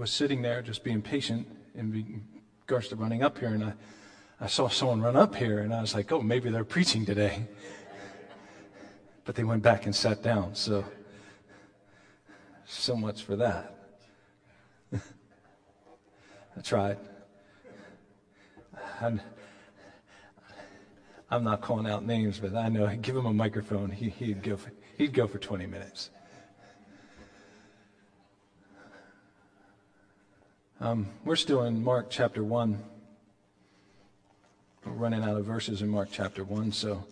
was sitting there just being patient in regards to running up here, and I, I saw someone run up here, and I was like, oh, maybe they're preaching today. But they went back and sat down, so so much for that. I tried. I'm, I'm, not calling out names, but I know give him a microphone, he, would go for, he'd go for 20 minutes. Um, we're still in Mark chapter 1. We're running out of verses in Mark chapter 1, so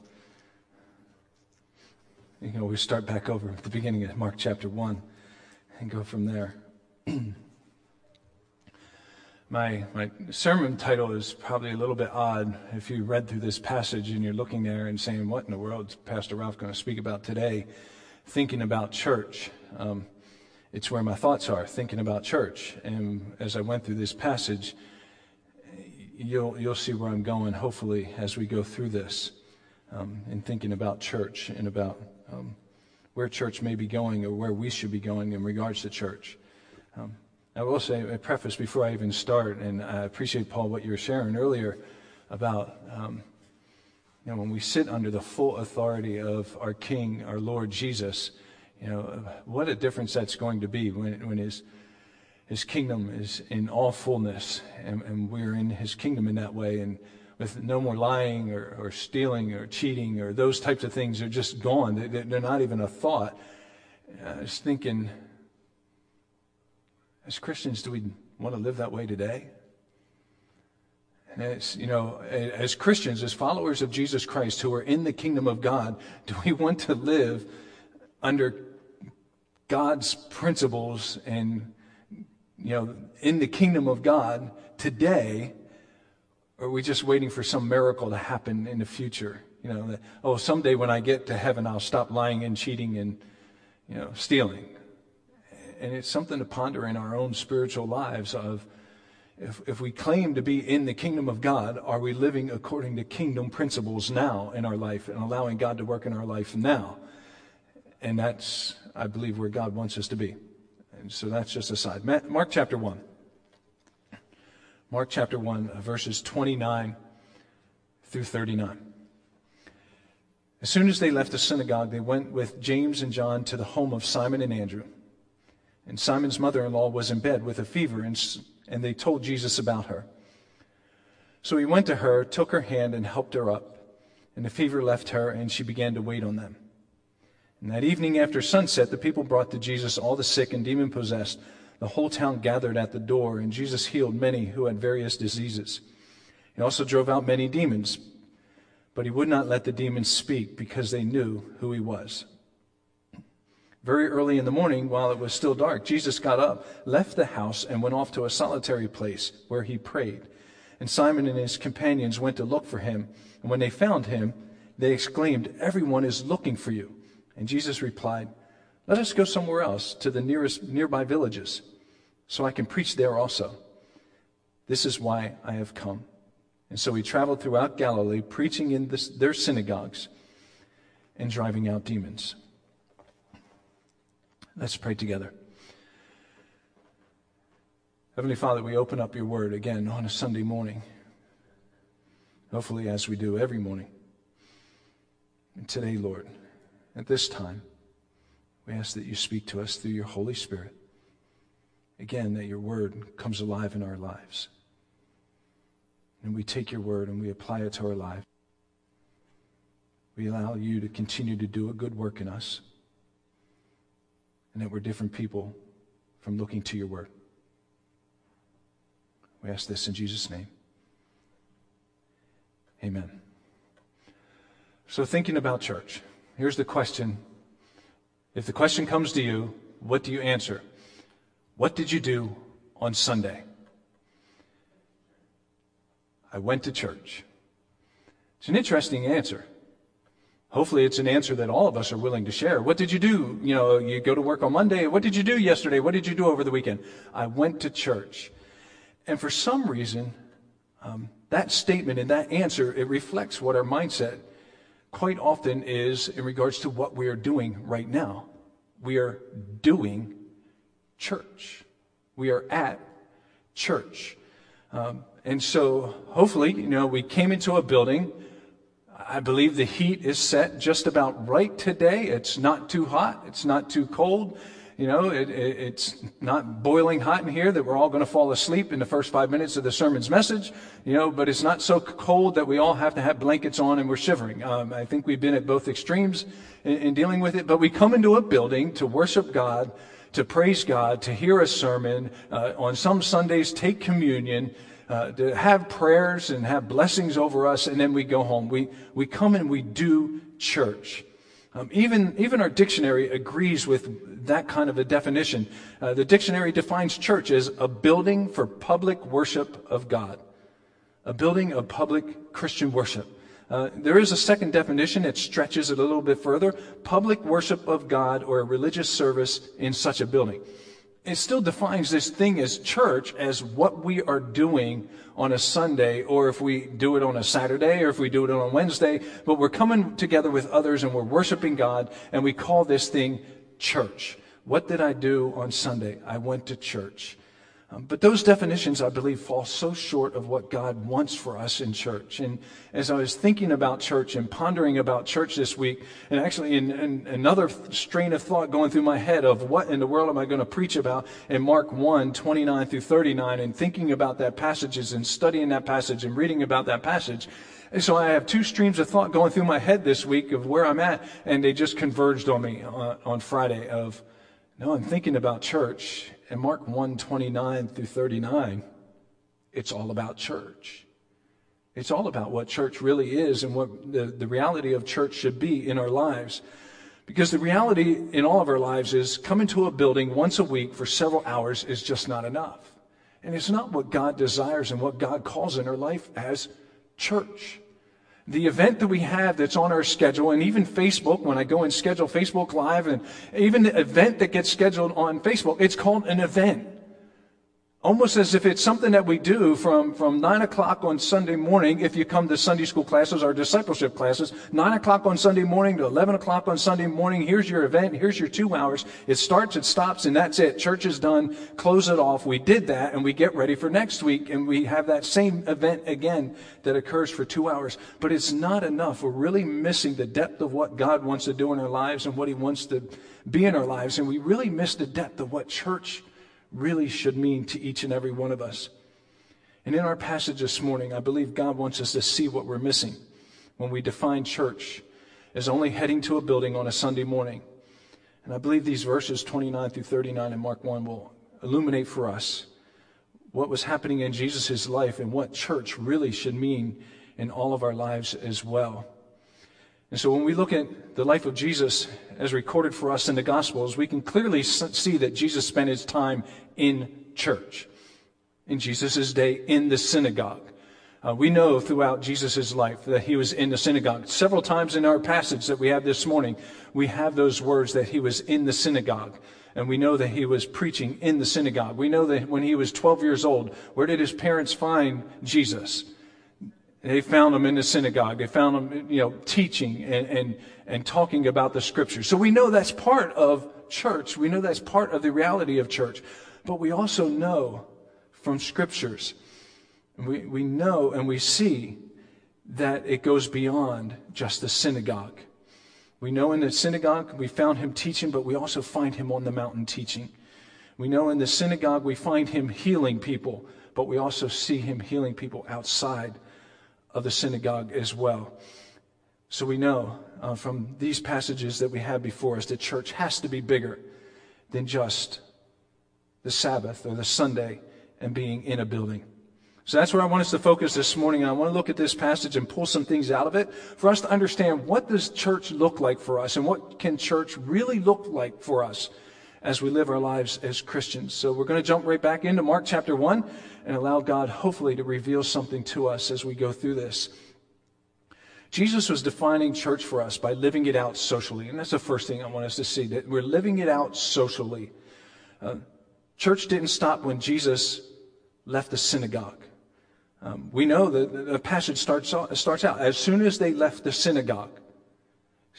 you know, we start back over at the beginning of Mark chapter 1 and go from there. my, my sermon title is probably a little bit odd if you read through this passage and you're looking there and saying, What in the world is Pastor Ralph going to speak about today? Thinking about church. Um, it's where my thoughts are, thinking about church. And as I went through this passage, you'll, you'll see where I'm going, hopefully, as we go through this um, and thinking about church and about um, where church may be going or where we should be going in regards to church. Um, I will say a preface before I even start, and I appreciate, Paul, what you were sharing earlier about um, you know, when we sit under the full authority of our King, our Lord Jesus, you know, what a difference that's going to be when, when his, his kingdom is in all fullness and, and we're in his kingdom in that way. And with no more lying or, or stealing or cheating or those types of things are just gone. They, they're not even a thought. I was thinking, as Christians, do we want to live that way today? And as, you know, as Christians, as followers of Jesus Christ who are in the kingdom of God, do we want to live under God's principles and, you know, in the kingdom of God today are we just waiting for some miracle to happen in the future? You know, that, oh, someday when I get to heaven, I'll stop lying and cheating and, you know, stealing. And it's something to ponder in our own spiritual lives of if, if we claim to be in the kingdom of God, are we living according to kingdom principles now in our life and allowing God to work in our life now? And that's, I believe, where God wants us to be. And so that's just a side. Mark chapter 1. Mark chapter 1, uh, verses 29 through 39. As soon as they left the synagogue, they went with James and John to the home of Simon and Andrew. And Simon's mother in law was in bed with a fever, and, and they told Jesus about her. So he went to her, took her hand, and helped her up. And the fever left her, and she began to wait on them. And that evening after sunset, the people brought to Jesus all the sick and demon possessed the whole town gathered at the door, and Jesus healed many who had various diseases. He also drove out many demons, but he would not let the demons speak because they knew who he was. Very early in the morning, while it was still dark, Jesus got up, left the house, and went off to a solitary place where he prayed. And Simon and his companions went to look for him. And when they found him, they exclaimed, Everyone is looking for you. And Jesus replied, let us go somewhere else to the nearest nearby villages so I can preach there also. This is why I have come. And so he traveled throughout Galilee, preaching in this, their synagogues and driving out demons. Let's pray together. Heavenly Father, we open up your word again on a Sunday morning. Hopefully, as we do every morning. And today, Lord, at this time, we ask that you speak to us through your Holy Spirit. Again, that your word comes alive in our lives. And we take your word and we apply it to our lives. We allow you to continue to do a good work in us. And that we're different people from looking to your word. We ask this in Jesus' name. Amen. So, thinking about church, here's the question if the question comes to you, what do you answer? What did you do on Sunday? I went to church. It's an interesting answer. Hopefully, it's an answer that all of us are willing to share. What did you do? You know, you go to work on Monday. What did you do yesterday? What did you do over the weekend? I went to church. And for some reason, um, that statement and that answer, it reflects what our mindset quite often is in regards to what we are doing right now. We are doing church. We are at church. Um, and so hopefully, you know, we came into a building. I believe the heat is set just about right today. It's not too hot. It's not too cold. You know, it, it, it's not boiling hot in here that we're all going to fall asleep in the first five minutes of the sermon's message, you know, but it's not so cold that we all have to have blankets on and we're shivering. Um, I think we've been at both extremes in, in dealing with it, but we come into a building to worship God, to praise God, to hear a sermon, uh, on some Sundays take communion, uh, to have prayers and have blessings over us, and then we go home. We, we come and we do church. Um, even, even our dictionary agrees with that kind of a definition. Uh, the dictionary defines church as a building for public worship of God, a building of public Christian worship. Uh, there is a second definition that stretches it a little bit further public worship of God or a religious service in such a building it still defines this thing as church as what we are doing on a Sunday, or if we do it on a Saturday, or if we do it on a Wednesday, but we're coming together with others and we're worshiping God, and we call this thing church. What did I do on Sunday? I went to church. But those definitions, I believe, fall so short of what God wants for us in church. And as I was thinking about church and pondering about church this week, and actually in, in another strain of thought going through my head of what in the world am I going to preach about in Mark 1, 29 through 39, and thinking about that passages and studying that passage and reading about that passage. And so I have two streams of thought going through my head this week of where I'm at, and they just converged on me on, on Friday of, no, I'm thinking about church in Mark 1 29 through 39, it's all about church. It's all about what church really is and what the, the reality of church should be in our lives. Because the reality in all of our lives is coming to a building once a week for several hours is just not enough. And it's not what God desires and what God calls in our life as church the event that we have that's on our schedule, and even Facebook, when I go and schedule Facebook Live, and even the event that gets scheduled on Facebook, it's called an event almost as if it's something that we do from, from 9 o'clock on Sunday morning, if you come to Sunday school classes or discipleship classes, 9 o'clock on Sunday morning to 11 o'clock on Sunday morning, here's your event, here's your two hours. It starts, it stops, and that's it. Church is done, close it off. We did that, and we get ready for next week, and we have that same event again that occurs for two hours. But it's not enough. We're really missing the depth of what God wants to do in our lives and what He wants to be in our lives, and we really miss the depth of what church really should mean to each and every one of us. And in our passage this morning, I believe God wants us to see what we're missing when we define church as only heading to a building on a Sunday morning. And I believe these verses 29 through 39 in Mark 1 will illuminate for us what was happening in Jesus' life and what church really should mean in all of our lives as well. And so when we look at the life of Jesus as recorded for us in the Gospels, we can clearly see that Jesus spent his time in church, in Jesus' day in the synagogue. Uh, we know throughout Jesus' life that he was in the synagogue. Several times in our passage that we have this morning, we have those words that he was in the synagogue. And we know that he was preaching in the synagogue. We know that when he was 12 years old, where did his parents find Jesus? They found him in the synagogue. They found him, you know, teaching and, and, and talking about the scriptures. So we know that's part of church. We know that's part of the reality of church. But we also know from scriptures, we, we know and we see that it goes beyond just the synagogue. We know in the synagogue we found him teaching, but we also find him on the mountain teaching. We know in the synagogue we find him healing people, but we also see him healing people outside of the synagogue as well. So we know uh, from these passages that we have before us that church has to be bigger than just the Sabbath or the Sunday and being in a building. So that's where I want us to focus this morning. I want to look at this passage and pull some things out of it for us to understand what does church look like for us and what can church really look like for us as we live our lives as Christians. So we're going to jump right back into Mark chapter 1 and allow God, hopefully, to reveal something to us as we go through this. Jesus was defining church for us by living it out socially. And that's the first thing I want us to see that we're living it out socially. Uh, church didn't stop when Jesus left the synagogue. Um, we know that the passage starts, starts out as soon as they left the synagogue.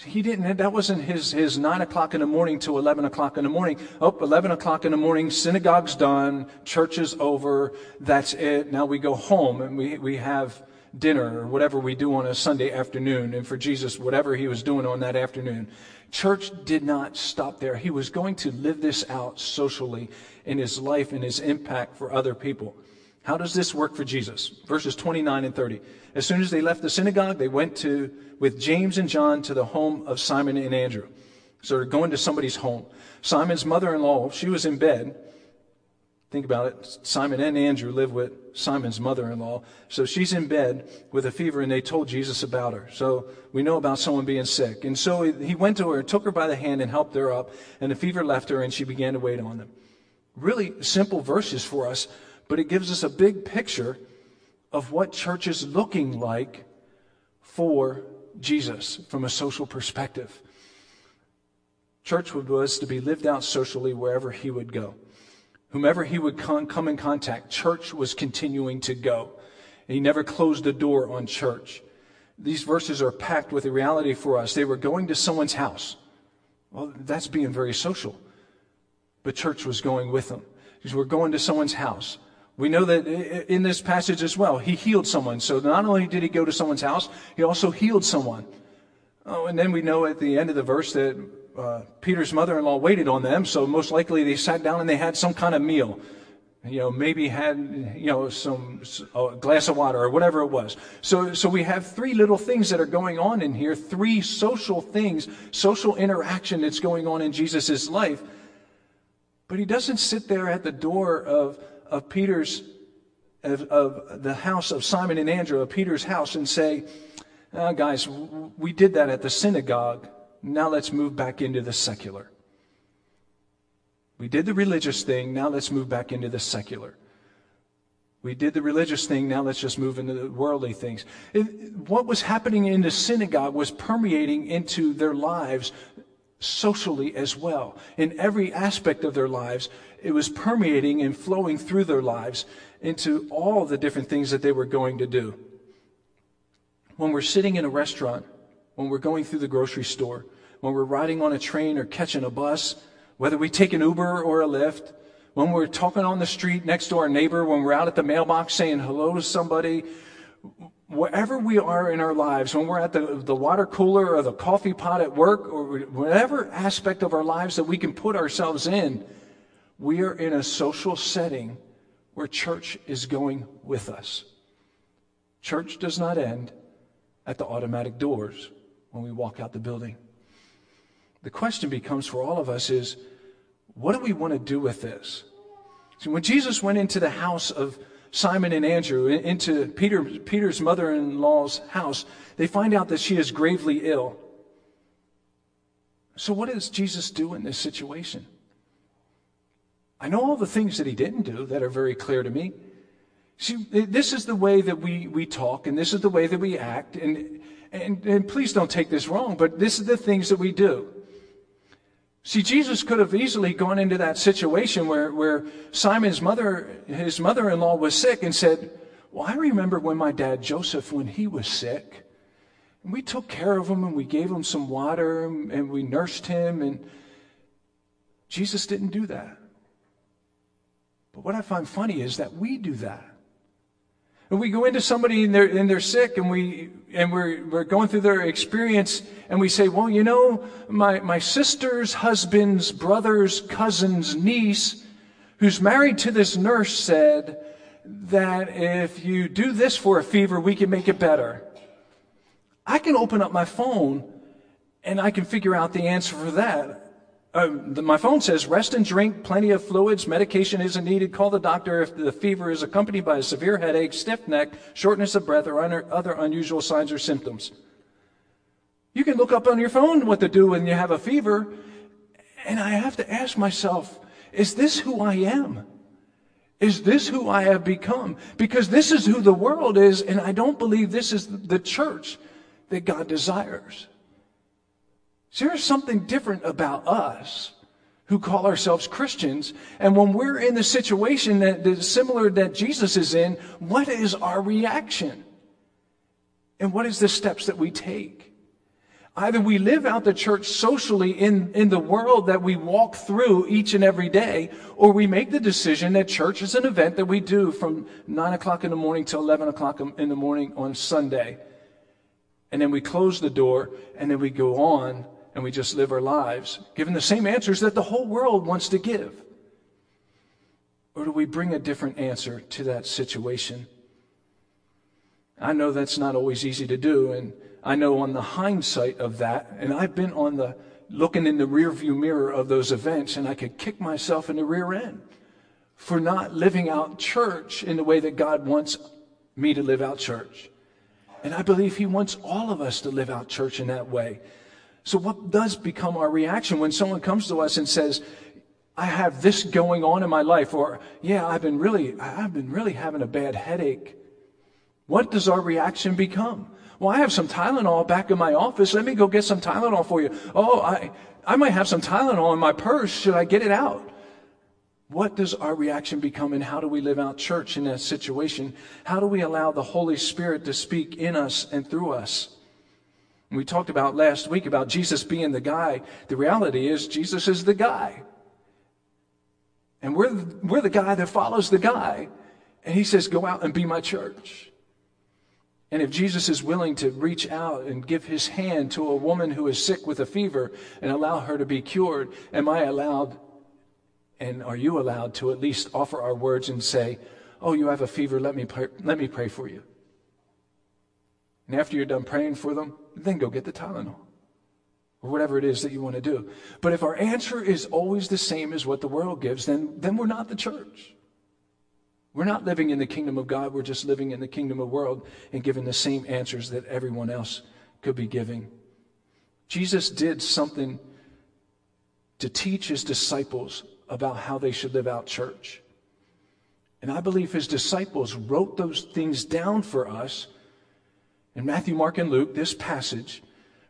He didn't, that wasn't his, his 9 o'clock in the morning to 11 o'clock in the morning. Oh, 11 o'clock in the morning, synagogue's done, church is over, that's it. Now we go home and we, we have dinner or whatever we do on a Sunday afternoon. And for Jesus, whatever he was doing on that afternoon. Church did not stop there. He was going to live this out socially in his life and his impact for other people. How does this work for Jesus? Verses 29 and 30. As soon as they left the synagogue, they went to, with James and John to the home of Simon and Andrew. So they're going to somebody's home. Simon's mother in law, she was in bed. Think about it. Simon and Andrew live with Simon's mother in law. So she's in bed with a fever, and they told Jesus about her. So we know about someone being sick. And so he went to her, took her by the hand, and helped her up. And the fever left her, and she began to wait on them. Really simple verses for us, but it gives us a big picture of what church is looking like for Jesus from a social perspective. Church was to be lived out socially wherever he would go. Whomever he would con- come in contact, church was continuing to go. And he never closed the door on church. These verses are packed with a reality for us. They were going to someone's house. Well, that's being very social. But church was going with them. Because we're going to someone's house. We know that in this passage as well, he healed someone. So not only did he go to someone's house, he also healed someone. Oh, and then we know at the end of the verse that uh, Peter's mother-in-law waited on them, so most likely they sat down and they had some kind of meal. You know, maybe had you know some a glass of water or whatever it was. So, so we have three little things that are going on in here, three social things, social interaction that's going on in Jesus' life. But he doesn't sit there at the door of of Peter's, of, of, the house of Simon and Andrew, of Peter's house, and say, oh, guys, we did that at the synagogue. Now let's move back into the secular. We did the religious thing. Now let's move back into the secular. We did the religious thing. Now let's just move into the worldly things. It, what was happening in the synagogue was permeating into their lives socially as well. In every aspect of their lives, it was permeating and flowing through their lives into all the different things that they were going to do. When we're sitting in a restaurant, when we're going through the grocery store, when we're riding on a train or catching a bus, whether we take an Uber or a Lyft, when we're talking on the street next to our neighbor, when we're out at the mailbox saying hello to somebody, wherever we are in our lives, when we're at the, the water cooler or the coffee pot at work or whatever aspect of our lives that we can put ourselves in, we are in a social setting where church is going with us. Church does not end at the automatic doors when we walk out the building. The question becomes for all of us is, what do we want to do with this? See, when Jesus went into the house of Simon and Andrew into Peter, Peter's mother in law's house, they find out that she is gravely ill. So, what does Jesus do in this situation? I know all the things that he didn't do that are very clear to me. See, this is the way that we, we talk, and this is the way that we act, and, and, and please don't take this wrong, but this is the things that we do. See, Jesus could have easily gone into that situation where, where Simon's mother, his mother-in-law was sick and said, well, I remember when my dad Joseph, when he was sick, and we took care of him and we gave him some water and we nursed him and Jesus didn't do that. But what I find funny is that we do that. And we go into somebody and they're, and they're sick and, we, and we're, we're going through their experience and we say, well, you know, my, my sister's husband's brother's cousin's niece, who's married to this nurse, said that if you do this for a fever, we can make it better. I can open up my phone and I can figure out the answer for that. Uh, the, my phone says rest and drink plenty of fluids. Medication isn't needed. Call the doctor if the fever is accompanied by a severe headache, stiff neck, shortness of breath, or other unusual signs or symptoms. You can look up on your phone what to do when you have a fever. And I have to ask myself, is this who I am? Is this who I have become? Because this is who the world is, and I don't believe this is the church that God desires. So there's something different about us who call ourselves Christians. And when we're in the situation that is similar that Jesus is in, what is our reaction? And what is the steps that we take? Either we live out the church socially in, in the world that we walk through each and every day, or we make the decision that church is an event that we do from 9 o'clock in the morning to 11 o'clock in the morning on Sunday. And then we close the door, and then we go on and we just live our lives, giving the same answers that the whole world wants to give. Or do we bring a different answer to that situation? I know that's not always easy to do, and I know on the hindsight of that, and I've been on the looking in the rearview mirror of those events, and I could kick myself in the rear end for not living out church in the way that God wants me to live out church. And I believe He wants all of us to live out church in that way. So, what does become our reaction when someone comes to us and says, I have this going on in my life, or yeah, I've been really, I've been really having a bad headache. What does our reaction become? Well, I have some Tylenol back in my office. Let me go get some Tylenol for you. Oh, I, I might have some Tylenol in my purse. Should I get it out? What does our reaction become and how do we live out church in that situation? How do we allow the Holy Spirit to speak in us and through us? We talked about last week about Jesus being the guy. The reality is Jesus is the guy. And we're, we're the guy that follows the guy. And he says, go out and be my church. And if Jesus is willing to reach out and give his hand to a woman who is sick with a fever and allow her to be cured, am I allowed and are you allowed to at least offer our words and say, Oh, you have a fever, let me pray, let me pray for you? And after you're done praying for them, then go get the Tylenol or whatever it is that you want to do. But if our answer is always the same as what the world gives, then, then we're not the church. We're not living in the kingdom of God, we're just living in the kingdom of world and giving the same answers that everyone else could be giving. Jesus did something to teach his disciples about how they should live out church. And I believe his disciples wrote those things down for us. In Matthew, Mark, and Luke, this passage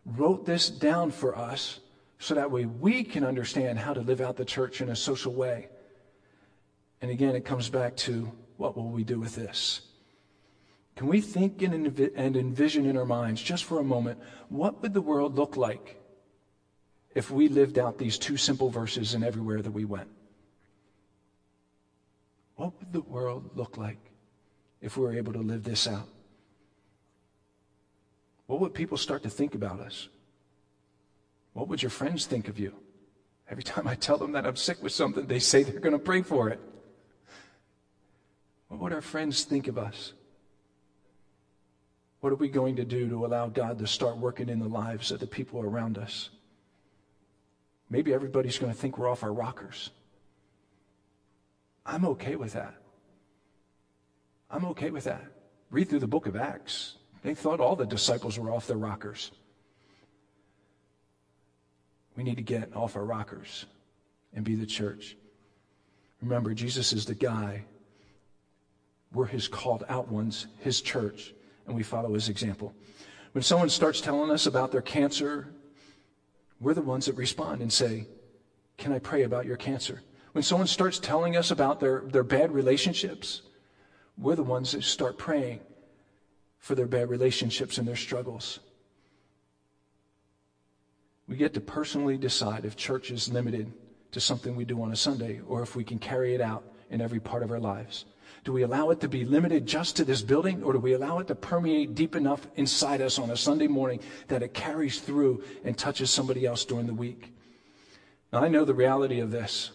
wrote this down for us so that way we can understand how to live out the church in a social way. And again, it comes back to what will we do with this? Can we think and envision in our minds, just for a moment, what would the world look like if we lived out these two simple verses in everywhere that we went? What would the world look like if we were able to live this out? What would people start to think about us? What would your friends think of you? Every time I tell them that I'm sick with something, they say they're going to pray for it. What would our friends think of us? What are we going to do to allow God to start working in the lives of the people around us? Maybe everybody's going to think we're off our rockers. I'm okay with that. I'm okay with that. Read through the book of Acts. They thought all the disciples were off their rockers. We need to get off our rockers and be the church. Remember, Jesus is the guy we're his called out ones, his church, and we follow his example. When someone starts telling us about their cancer, we're the ones that respond and say, Can I pray about your cancer? When someone starts telling us about their, their bad relationships, we're the ones that start praying for their bad relationships and their struggles. We get to personally decide if church is limited to something we do on a Sunday or if we can carry it out in every part of our lives. Do we allow it to be limited just to this building, or do we allow it to permeate deep enough inside us on a Sunday morning that it carries through and touches somebody else during the week? Now, I know the reality of this.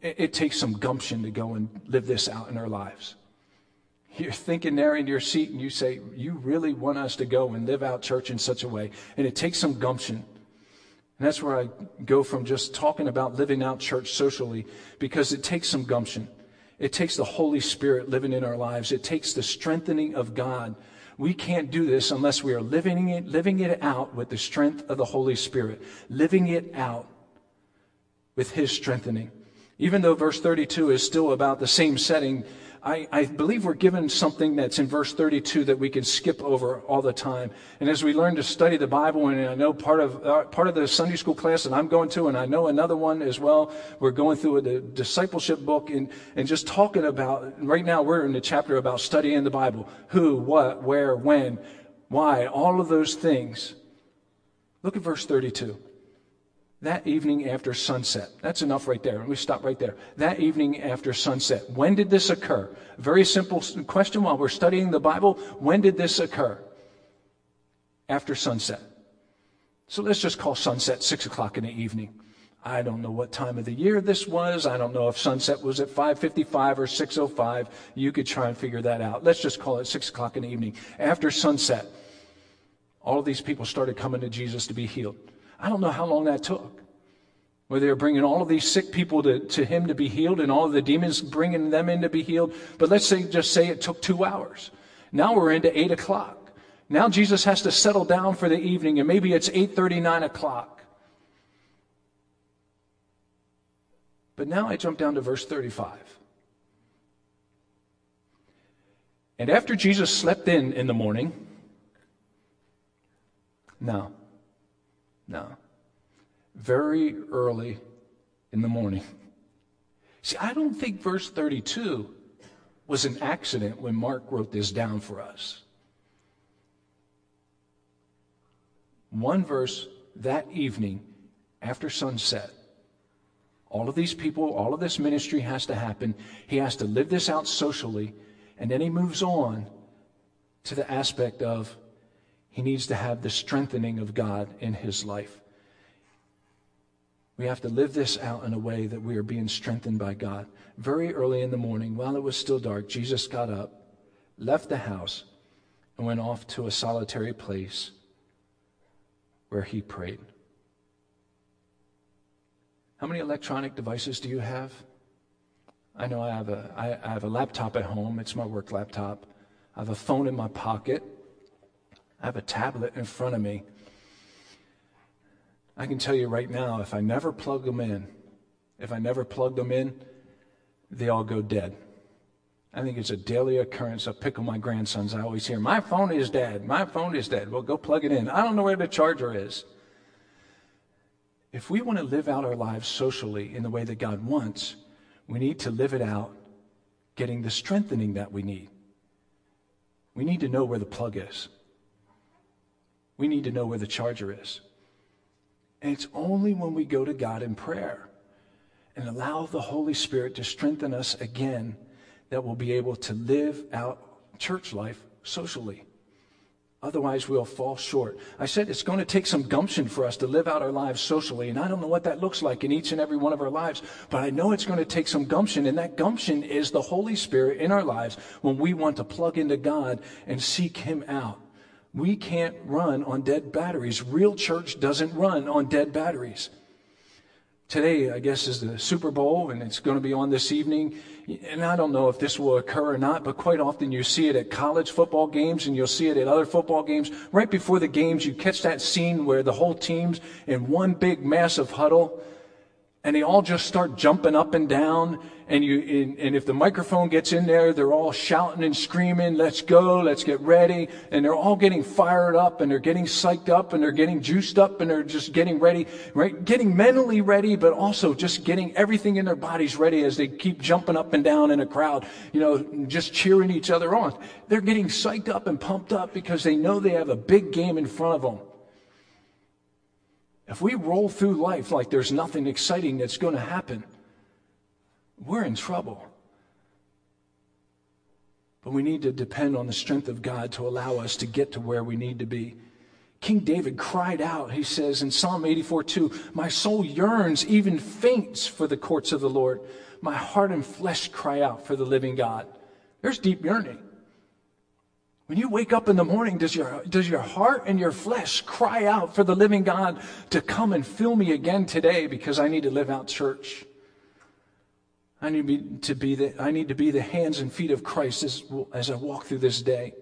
It, it takes some gumption to go and live this out in our lives. You're thinking there in your seat and you say, You really want us to go and live out church in such a way. And it takes some gumption. And that's where I go from just talking about living out church socially because it takes some gumption. It takes the Holy Spirit living in our lives. It takes the strengthening of God. We can't do this unless we are living it, living it out with the strength of the Holy Spirit, living it out with His strengthening. Even though verse 32 is still about the same setting, I, I, believe we're given something that's in verse 32 that we can skip over all the time. And as we learn to study the Bible, and I know part of, uh, part of the Sunday school class that I'm going to, and I know another one as well, we're going through the discipleship book and, and just talking about, right now we're in the chapter about studying the Bible. Who, what, where, when, why, all of those things. Look at verse 32. That evening after sunset. That's enough right there. Let me stop right there. That evening after sunset. When did this occur? Very simple question while we're studying the Bible. When did this occur? After sunset. So let's just call sunset six o'clock in the evening. I don't know what time of the year this was. I don't know if sunset was at 5:55 or 6:05. You could try and figure that out. Let's just call it six o'clock in the evening. After sunset, all of these people started coming to Jesus to be healed. I don't know how long that took. Where they were bringing all of these sick people to, to him to be healed and all of the demons bringing them in to be healed. But let's say, just say it took two hours. Now we're into eight o'clock. Now Jesus has to settle down for the evening and maybe it's 8.39 o'clock. But now I jump down to verse 35. And after Jesus slept in in the morning, no. No. Very early in the morning. See, I don't think verse 32 was an accident when Mark wrote this down for us. One verse that evening after sunset. All of these people, all of this ministry has to happen. He has to live this out socially. And then he moves on to the aspect of he needs to have the strengthening of God in his life. We have to live this out in a way that we are being strengthened by God. Very early in the morning, while it was still dark, Jesus got up, left the house, and went off to a solitary place where he prayed. How many electronic devices do you have? I know I have a, I, I have a laptop at home. It's my work laptop. I have a phone in my pocket. I have a tablet in front of me. I can tell you right now, if I never plug them in, if I never plug them in, they all go dead. I think it's a daily occurrence. I pick on my grandsons. I always hear, My phone is dead. My phone is dead. Well, go plug it in. I don't know where the charger is. If we want to live out our lives socially in the way that God wants, we need to live it out getting the strengthening that we need. We need to know where the plug is we need to know where the charger is. And it's only when we go to God in prayer and allow the Holy Spirit to strengthen us again that we'll be able to live out church life socially. Otherwise, we'll fall short. I said it's going to take some gumption for us to live out our lives socially, and I don't know what that looks like in each and every one of our lives, but I know it's going to take some gumption, and that gumption is the Holy Spirit in our lives when we want to plug into God and seek Him out. We can't run on dead batteries. Real church doesn't run on dead batteries. Today, I guess, is the Super Bowl, and it's going to be on this evening. And I don't know if this will occur or not, but quite often you see it at college football games and you'll see it at other football games. Right before the games, you catch that scene where the whole team's in one big massive huddle and they all just start jumping up and down and you and, and, if the microphone gets in there they're all shouting and screaming let's go let's get ready and they're all getting fired up and they're getting psyched up and they're getting juiced up and they're just getting ready right getting mentally ready but also just getting everything in their bodies ready as they keep jumping up and down in a crowd you know just cheering each other on. They're getting psyched up and pumped up because they know they have a big game in front of them if we roll through life like there's nothing exciting that's going to happen, we're in trouble. But we need to depend on the strength of God to allow us to get to where we need to be. King David cried out, he says in Psalm 84 2, My soul yearns, even faints for the courts of the Lord. My heart and flesh cry out for the living God. There's deep yearning. When you wake up in the morning, does your, does your heart and your flesh cry out for the living God to come and fill me again today because I need to live out church? I need to be the, I need to be the hands and feet of Christ as, as I walk through this day.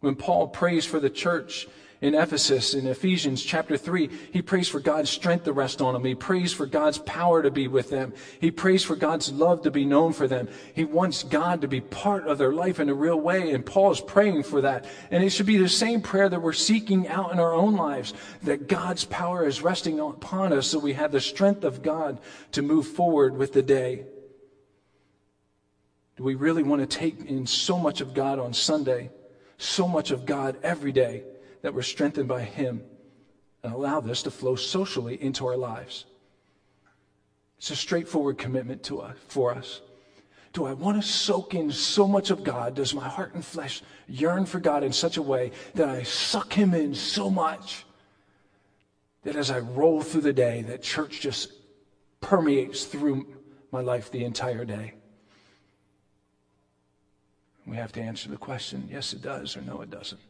When Paul prays for the church, in Ephesus, in Ephesians chapter 3, he prays for God's strength to rest on them. He prays for God's power to be with them. He prays for God's love to be known for them. He wants God to be part of their life in a real way, and Paul is praying for that. And it should be the same prayer that we're seeking out in our own lives, that God's power is resting upon us so we have the strength of God to move forward with the day. Do we really want to take in so much of God on Sunday, so much of God every day? That we're strengthened by Him and allow this to flow socially into our lives. It's a straightforward commitment to us, for us. Do I want to soak in so much of God? Does my heart and flesh yearn for God in such a way that I suck Him in so much that as I roll through the day, that church just permeates through my life the entire day? We have to answer the question yes, it does, or no, it doesn't.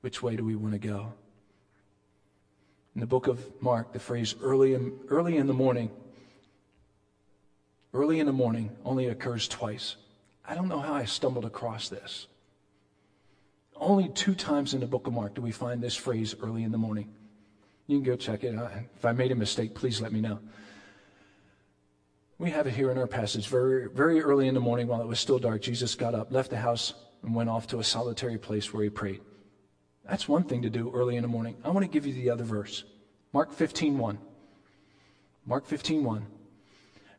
Which way do we want to go? In the book of Mark, the phrase early in, early in the morning, early in the morning only occurs twice. I don't know how I stumbled across this. Only two times in the book of Mark do we find this phrase early in the morning. You can go check it out. If I made a mistake, please let me know. We have it here in our passage. Very, very early in the morning, while it was still dark, Jesus got up, left the house, and went off to a solitary place where he prayed. That's one thing to do early in the morning. I want to give you the other verse. Mark 15, 1. Mark 15, 1.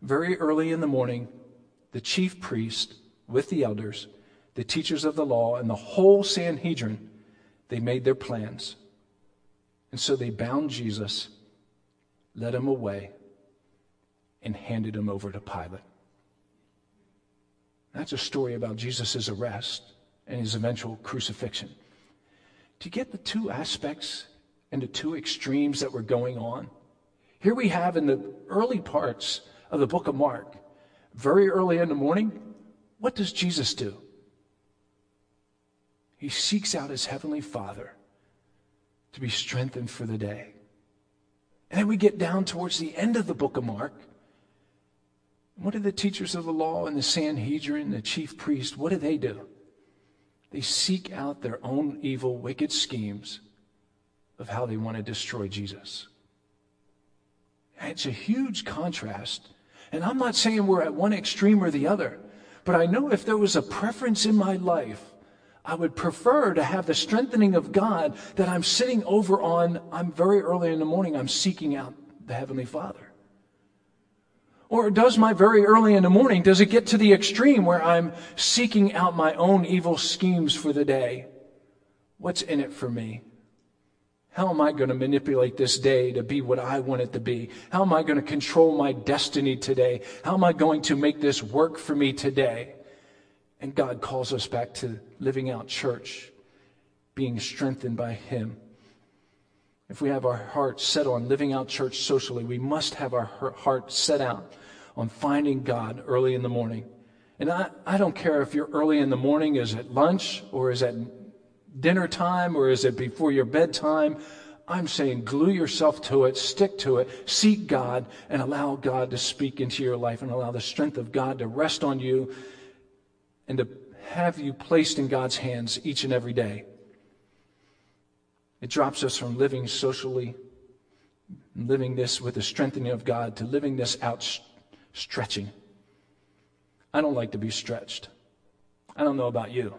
Very early in the morning, the chief priest with the elders, the teachers of the law, and the whole Sanhedrin, they made their plans. And so they bound Jesus, led him away, and handed him over to Pilate. That's a story about Jesus' arrest and his eventual crucifixion. Do you get the two aspects and the two extremes that were going on? Here we have in the early parts of the book of Mark, very early in the morning, what does Jesus do? He seeks out his heavenly Father to be strengthened for the day. And then we get down towards the end of the book of Mark, what do the teachers of the law and the Sanhedrin, the chief priest, what do they do? They seek out their own evil, wicked schemes of how they want to destroy Jesus. It's a huge contrast. And I'm not saying we're at one extreme or the other, but I know if there was a preference in my life, I would prefer to have the strengthening of God that I'm sitting over on. I'm very early in the morning, I'm seeking out the Heavenly Father. Or does my very early in the morning, does it get to the extreme where I'm seeking out my own evil schemes for the day? What's in it for me? How am I going to manipulate this day to be what I want it to be? How am I going to control my destiny today? How am I going to make this work for me today? And God calls us back to living out church, being strengthened by Him. If we have our heart set on living out church socially, we must have our heart set out on finding God early in the morning. And I, I don't care if you're early in the morning, is it lunch or is it dinner time or is it before your bedtime? I'm saying glue yourself to it, stick to it, seek God, and allow God to speak into your life and allow the strength of God to rest on you and to have you placed in God's hands each and every day. It drops us from living socially, living this with the strengthening of God, to living this out stretching. I don't like to be stretched. I don't know about you,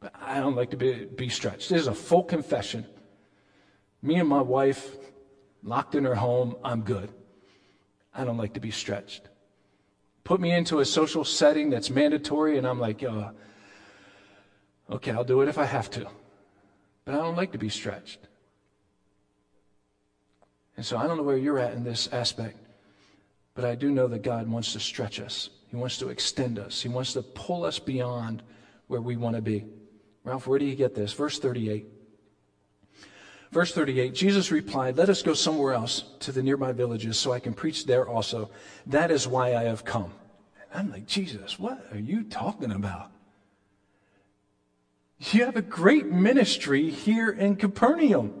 but I don't like to be, be stretched. This is a full confession. Me and my wife, locked in her home, I'm good. I don't like to be stretched. Put me into a social setting that's mandatory, and I'm like, uh, okay, I'll do it if I have to. But I don't like to be stretched. And so I don't know where you're at in this aspect, but I do know that God wants to stretch us. He wants to extend us. He wants to pull us beyond where we want to be. Ralph, where do you get this? Verse 38. Verse 38 Jesus replied, Let us go somewhere else to the nearby villages so I can preach there also. That is why I have come. And I'm like, Jesus, what are you talking about? You have a great ministry here in Capernaum.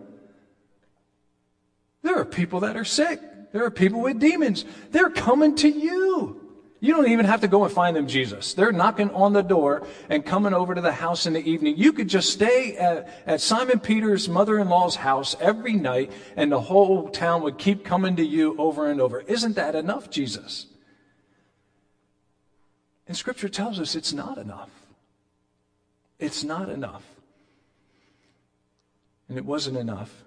There are people that are sick. There are people with demons. They're coming to you. You don't even have to go and find them Jesus. They're knocking on the door and coming over to the house in the evening. You could just stay at, at Simon Peter's mother in law's house every night, and the whole town would keep coming to you over and over. Isn't that enough, Jesus? And Scripture tells us it's not enough. It's not enough. And it wasn't enough.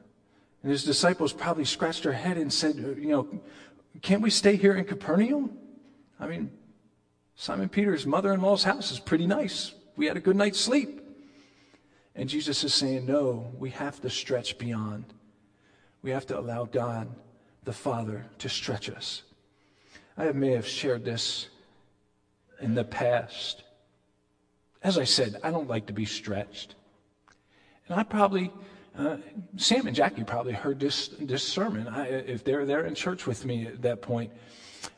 And his disciples probably scratched their head and said, uh, You know, can't we stay here in Capernaum? I mean, Simon Peter's mother in law's house is pretty nice. We had a good night's sleep. And Jesus is saying, No, we have to stretch beyond. We have to allow God, the Father, to stretch us. I may have shared this in the past. As I said, I don't like to be stretched. And I probably, uh, Sam and Jackie probably heard this, this sermon I, if they're there in church with me at that point.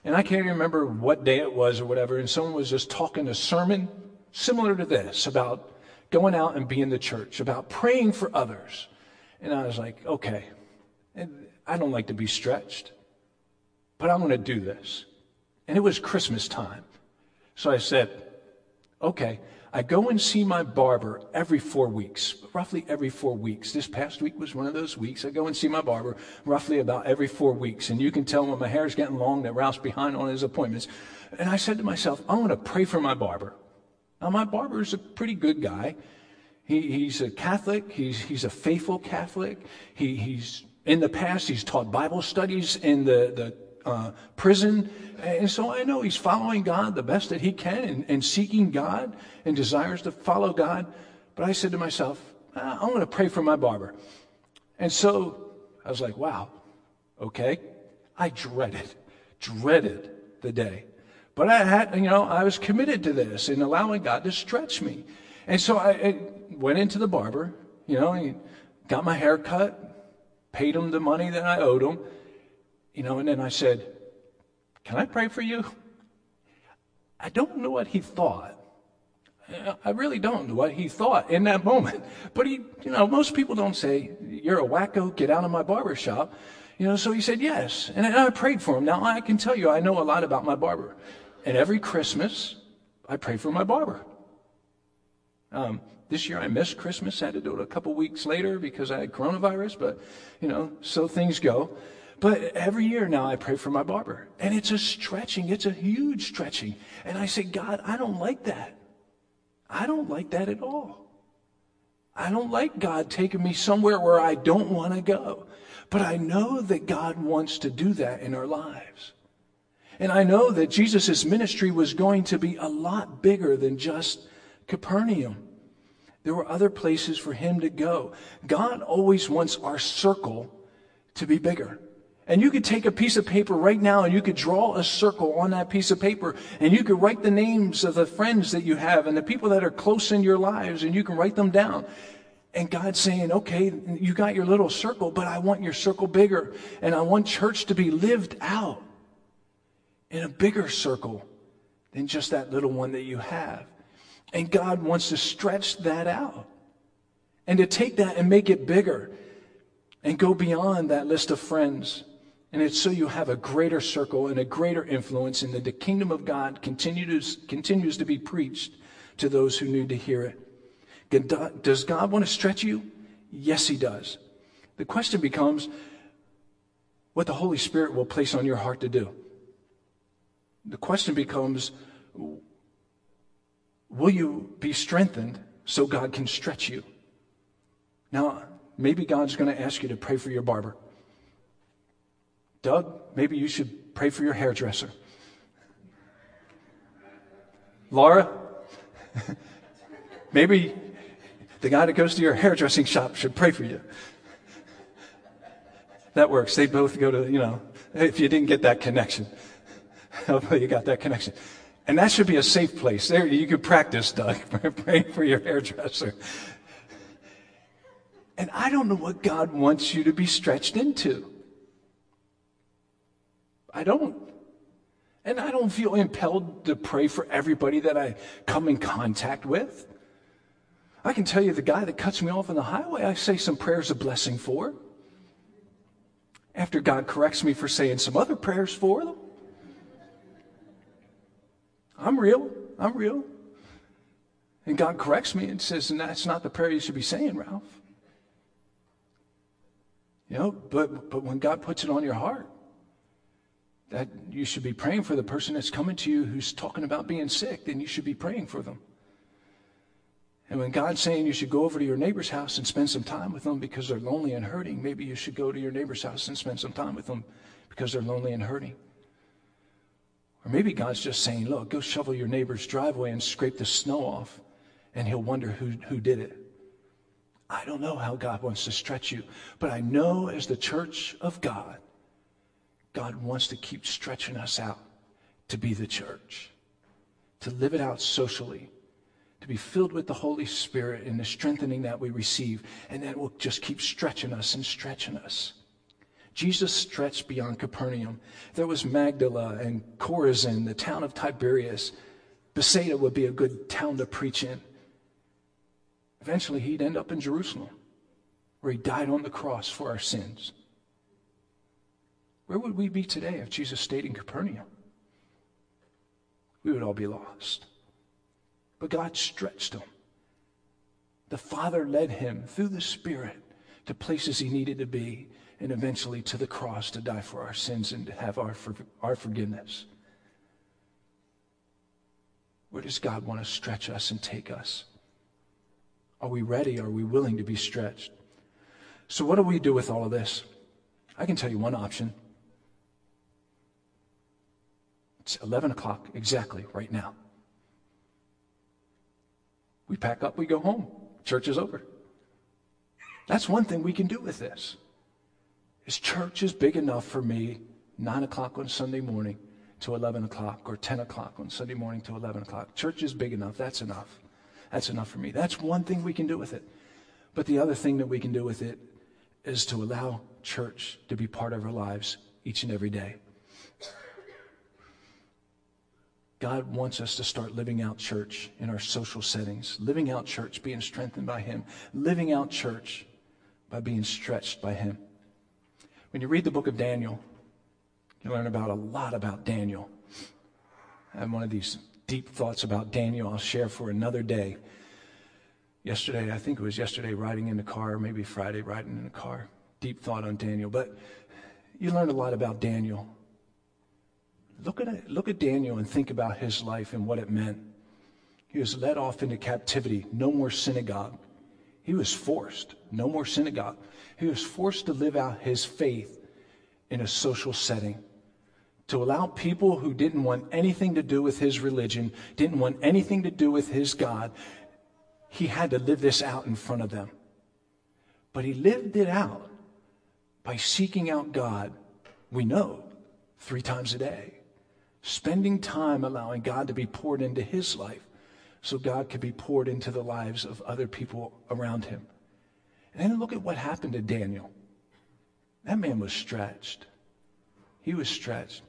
And I can't remember what day it was or whatever, and someone was just talking a sermon similar to this about going out and being the church, about praying for others. And I was like, okay, I don't like to be stretched, but I'm going to do this. And it was Christmas time. So I said, okay, I go and see my barber every four weeks, roughly every four weeks. This past week was one of those weeks. I go and see my barber roughly about every four weeks. And you can tell when my hair is getting long that Ralph's behind on his appointments. And I said to myself, I'm going to pray for my barber. Now, my barber is a pretty good guy. He, he's a Catholic. He's, he's a faithful Catholic. He, he's in the past, he's taught Bible studies in the, the uh, prison. And so I know he's following God the best that he can and, and seeking God and desires to follow God. But I said to myself, ah, I'm going to pray for my barber. And so I was like, wow, okay. I dreaded, dreaded the day. But I had, you know, I was committed to this and allowing God to stretch me. And so I, I went into the barber, you know, got my hair cut, paid him the money that I owed him. You know, and then I said, Can I pray for you? I don't know what he thought. I really don't know what he thought in that moment. But he, you know, most people don't say, You're a wacko, get out of my barber shop. You know, so he said yes. And I prayed for him. Now I can tell you, I know a lot about my barber. And every Christmas, I pray for my barber. Um, this year I missed Christmas. I had to do it a couple weeks later because I had coronavirus, but, you know, so things go. But every year now I pray for my barber. And it's a stretching, it's a huge stretching. And I say, God, I don't like that. I don't like that at all. I don't like God taking me somewhere where I don't want to go. But I know that God wants to do that in our lives. And I know that Jesus' ministry was going to be a lot bigger than just Capernaum. There were other places for him to go. God always wants our circle to be bigger. And you could take a piece of paper right now and you could draw a circle on that piece of paper and you could write the names of the friends that you have and the people that are close in your lives and you can write them down. And God's saying, okay, you got your little circle, but I want your circle bigger. And I want church to be lived out in a bigger circle than just that little one that you have. And God wants to stretch that out and to take that and make it bigger and go beyond that list of friends and it's so you have a greater circle and a greater influence, and that the kingdom of God continues, continues to be preached to those who need to hear it. Does God want to stretch you? Yes, He does. The question becomes what the Holy Spirit will place on your heart to do. The question becomes will you be strengthened so God can stretch you? Now, maybe God's going to ask you to pray for your barber. Doug, maybe you should pray for your hairdresser. Laura, maybe the guy that goes to your hairdressing shop should pray for you. That works. They both go to, you know, if you didn't get that connection, hopefully you got that connection. And that should be a safe place. There, you could practice, Doug, praying for your hairdresser. And I don't know what God wants you to be stretched into. I don't. And I don't feel impelled to pray for everybody that I come in contact with. I can tell you the guy that cuts me off on the highway, I say some prayers of blessing for. After God corrects me for saying some other prayers for them. I'm real. I'm real. And God corrects me and says, and that's not the prayer you should be saying, Ralph. You know, but, but when God puts it on your heart, that you should be praying for the person that's coming to you who's talking about being sick, then you should be praying for them. And when God's saying you should go over to your neighbor's house and spend some time with them because they're lonely and hurting, maybe you should go to your neighbor's house and spend some time with them because they're lonely and hurting. Or maybe God's just saying, look, go shovel your neighbor's driveway and scrape the snow off, and he'll wonder who, who did it. I don't know how God wants to stretch you, but I know as the church of God, God wants to keep stretching us out to be the church, to live it out socially, to be filled with the Holy Spirit and the strengthening that we receive, and that will just keep stretching us and stretching us. Jesus stretched beyond Capernaum. There was Magdala and Chorazin, the town of Tiberias. Bethsaida would be a good town to preach in. Eventually, he'd end up in Jerusalem, where he died on the cross for our sins. Where would we be today if Jesus stayed in Capernaum? We would all be lost. But God stretched him. The Father led him through the Spirit to places he needed to be and eventually to the cross to die for our sins and to have our, our forgiveness. Where does God want to stretch us and take us? Are we ready? Are we willing to be stretched? So, what do we do with all of this? I can tell you one option. It's 11 o'clock exactly right now. We pack up, we go home. Church is over. That's one thing we can do with this. Is church is big enough for me, 9 o'clock on Sunday morning to 11 o'clock, or 10 o'clock on Sunday morning to 11 o'clock. Church is big enough. That's enough. That's enough for me. That's one thing we can do with it. But the other thing that we can do with it is to allow church to be part of our lives each and every day. God wants us to start living out church in our social settings, living out church, being strengthened by Him, living out church by being stretched by Him. When you read the book of Daniel, you learn about a lot about Daniel. I have one of these deep thoughts about Daniel I'll share for another day. Yesterday, I think it was yesterday, riding in the car, maybe Friday, riding in the car. Deep thought on Daniel. But you learn a lot about Daniel. Look at, look at Daniel and think about his life and what it meant. He was led off into captivity, no more synagogue. He was forced, no more synagogue. He was forced to live out his faith in a social setting to allow people who didn't want anything to do with his religion, didn't want anything to do with his God, he had to live this out in front of them. But he lived it out by seeking out God, we know, three times a day. Spending time allowing God to be poured into his life so God could be poured into the lives of other people around him. And then look at what happened to Daniel. That man was stretched. He was stretched.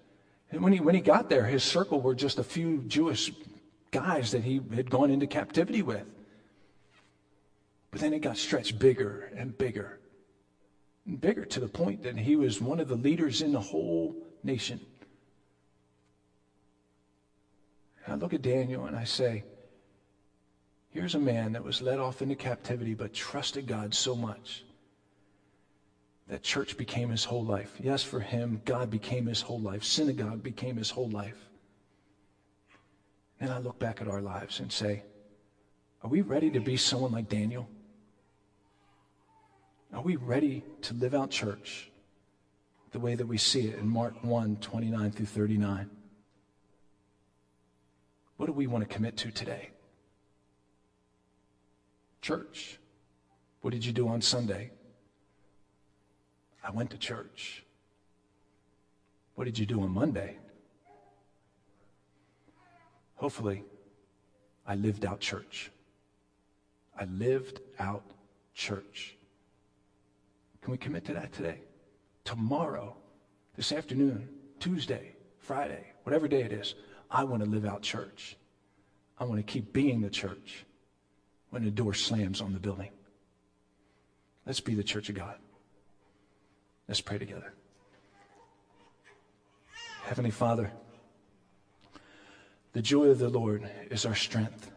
And when he, when he got there, his circle were just a few Jewish guys that he had gone into captivity with. But then it got stretched bigger and bigger and bigger to the point that he was one of the leaders in the whole nation. And I look at Daniel and I say, here's a man that was led off into captivity but trusted God so much that church became his whole life. Yes, for him, God became his whole life. Synagogue became his whole life. And I look back at our lives and say, are we ready to be someone like Daniel? Are we ready to live out church the way that we see it in Mark 1 29 through 39? What do we want to commit to today? Church. What did you do on Sunday? I went to church. What did you do on Monday? Hopefully, I lived out church. I lived out church. Can we commit to that today? Tomorrow, this afternoon, Tuesday, Friday, whatever day it is, I want to live out church. I want to keep being the church when the door slams on the building. Let's be the church of God. Let's pray together. Heavenly Father, the joy of the Lord is our strength.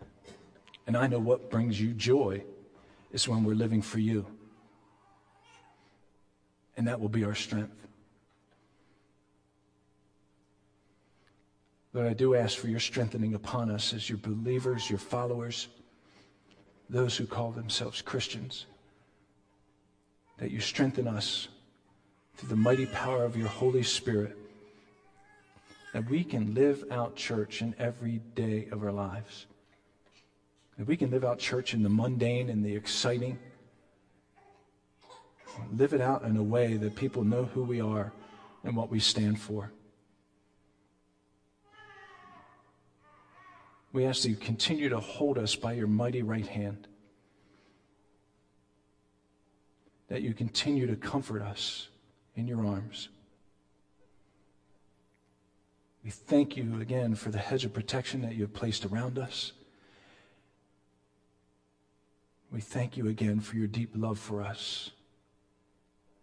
And I know what brings you joy is when we're living for you. And that will be our strength. Lord, I do ask for your strengthening upon us as your believers, your followers, those who call themselves Christians, that you strengthen us through the mighty power of your Holy Spirit, that we can live out church in every day of our lives. That we can live out church in the mundane and the exciting, live it out in a way that people know who we are and what we stand for. We ask that you continue to hold us by your mighty right hand, that you continue to comfort us in your arms. We thank you again for the hedge of protection that you have placed around us. We thank you again for your deep love for us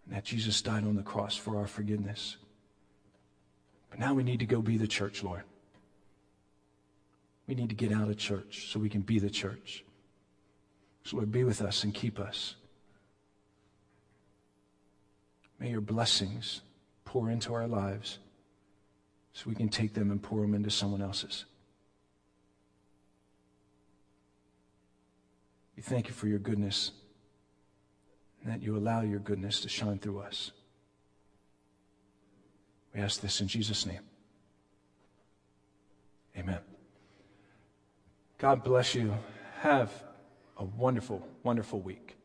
and that Jesus died on the cross for our forgiveness. But now we need to go be the church, Lord. We need to get out of church so we can be the church. So, Lord, be with us and keep us. May your blessings pour into our lives so we can take them and pour them into someone else's. We thank you for your goodness and that you allow your goodness to shine through us. We ask this in Jesus' name. Amen. God bless you. Have a wonderful, wonderful week.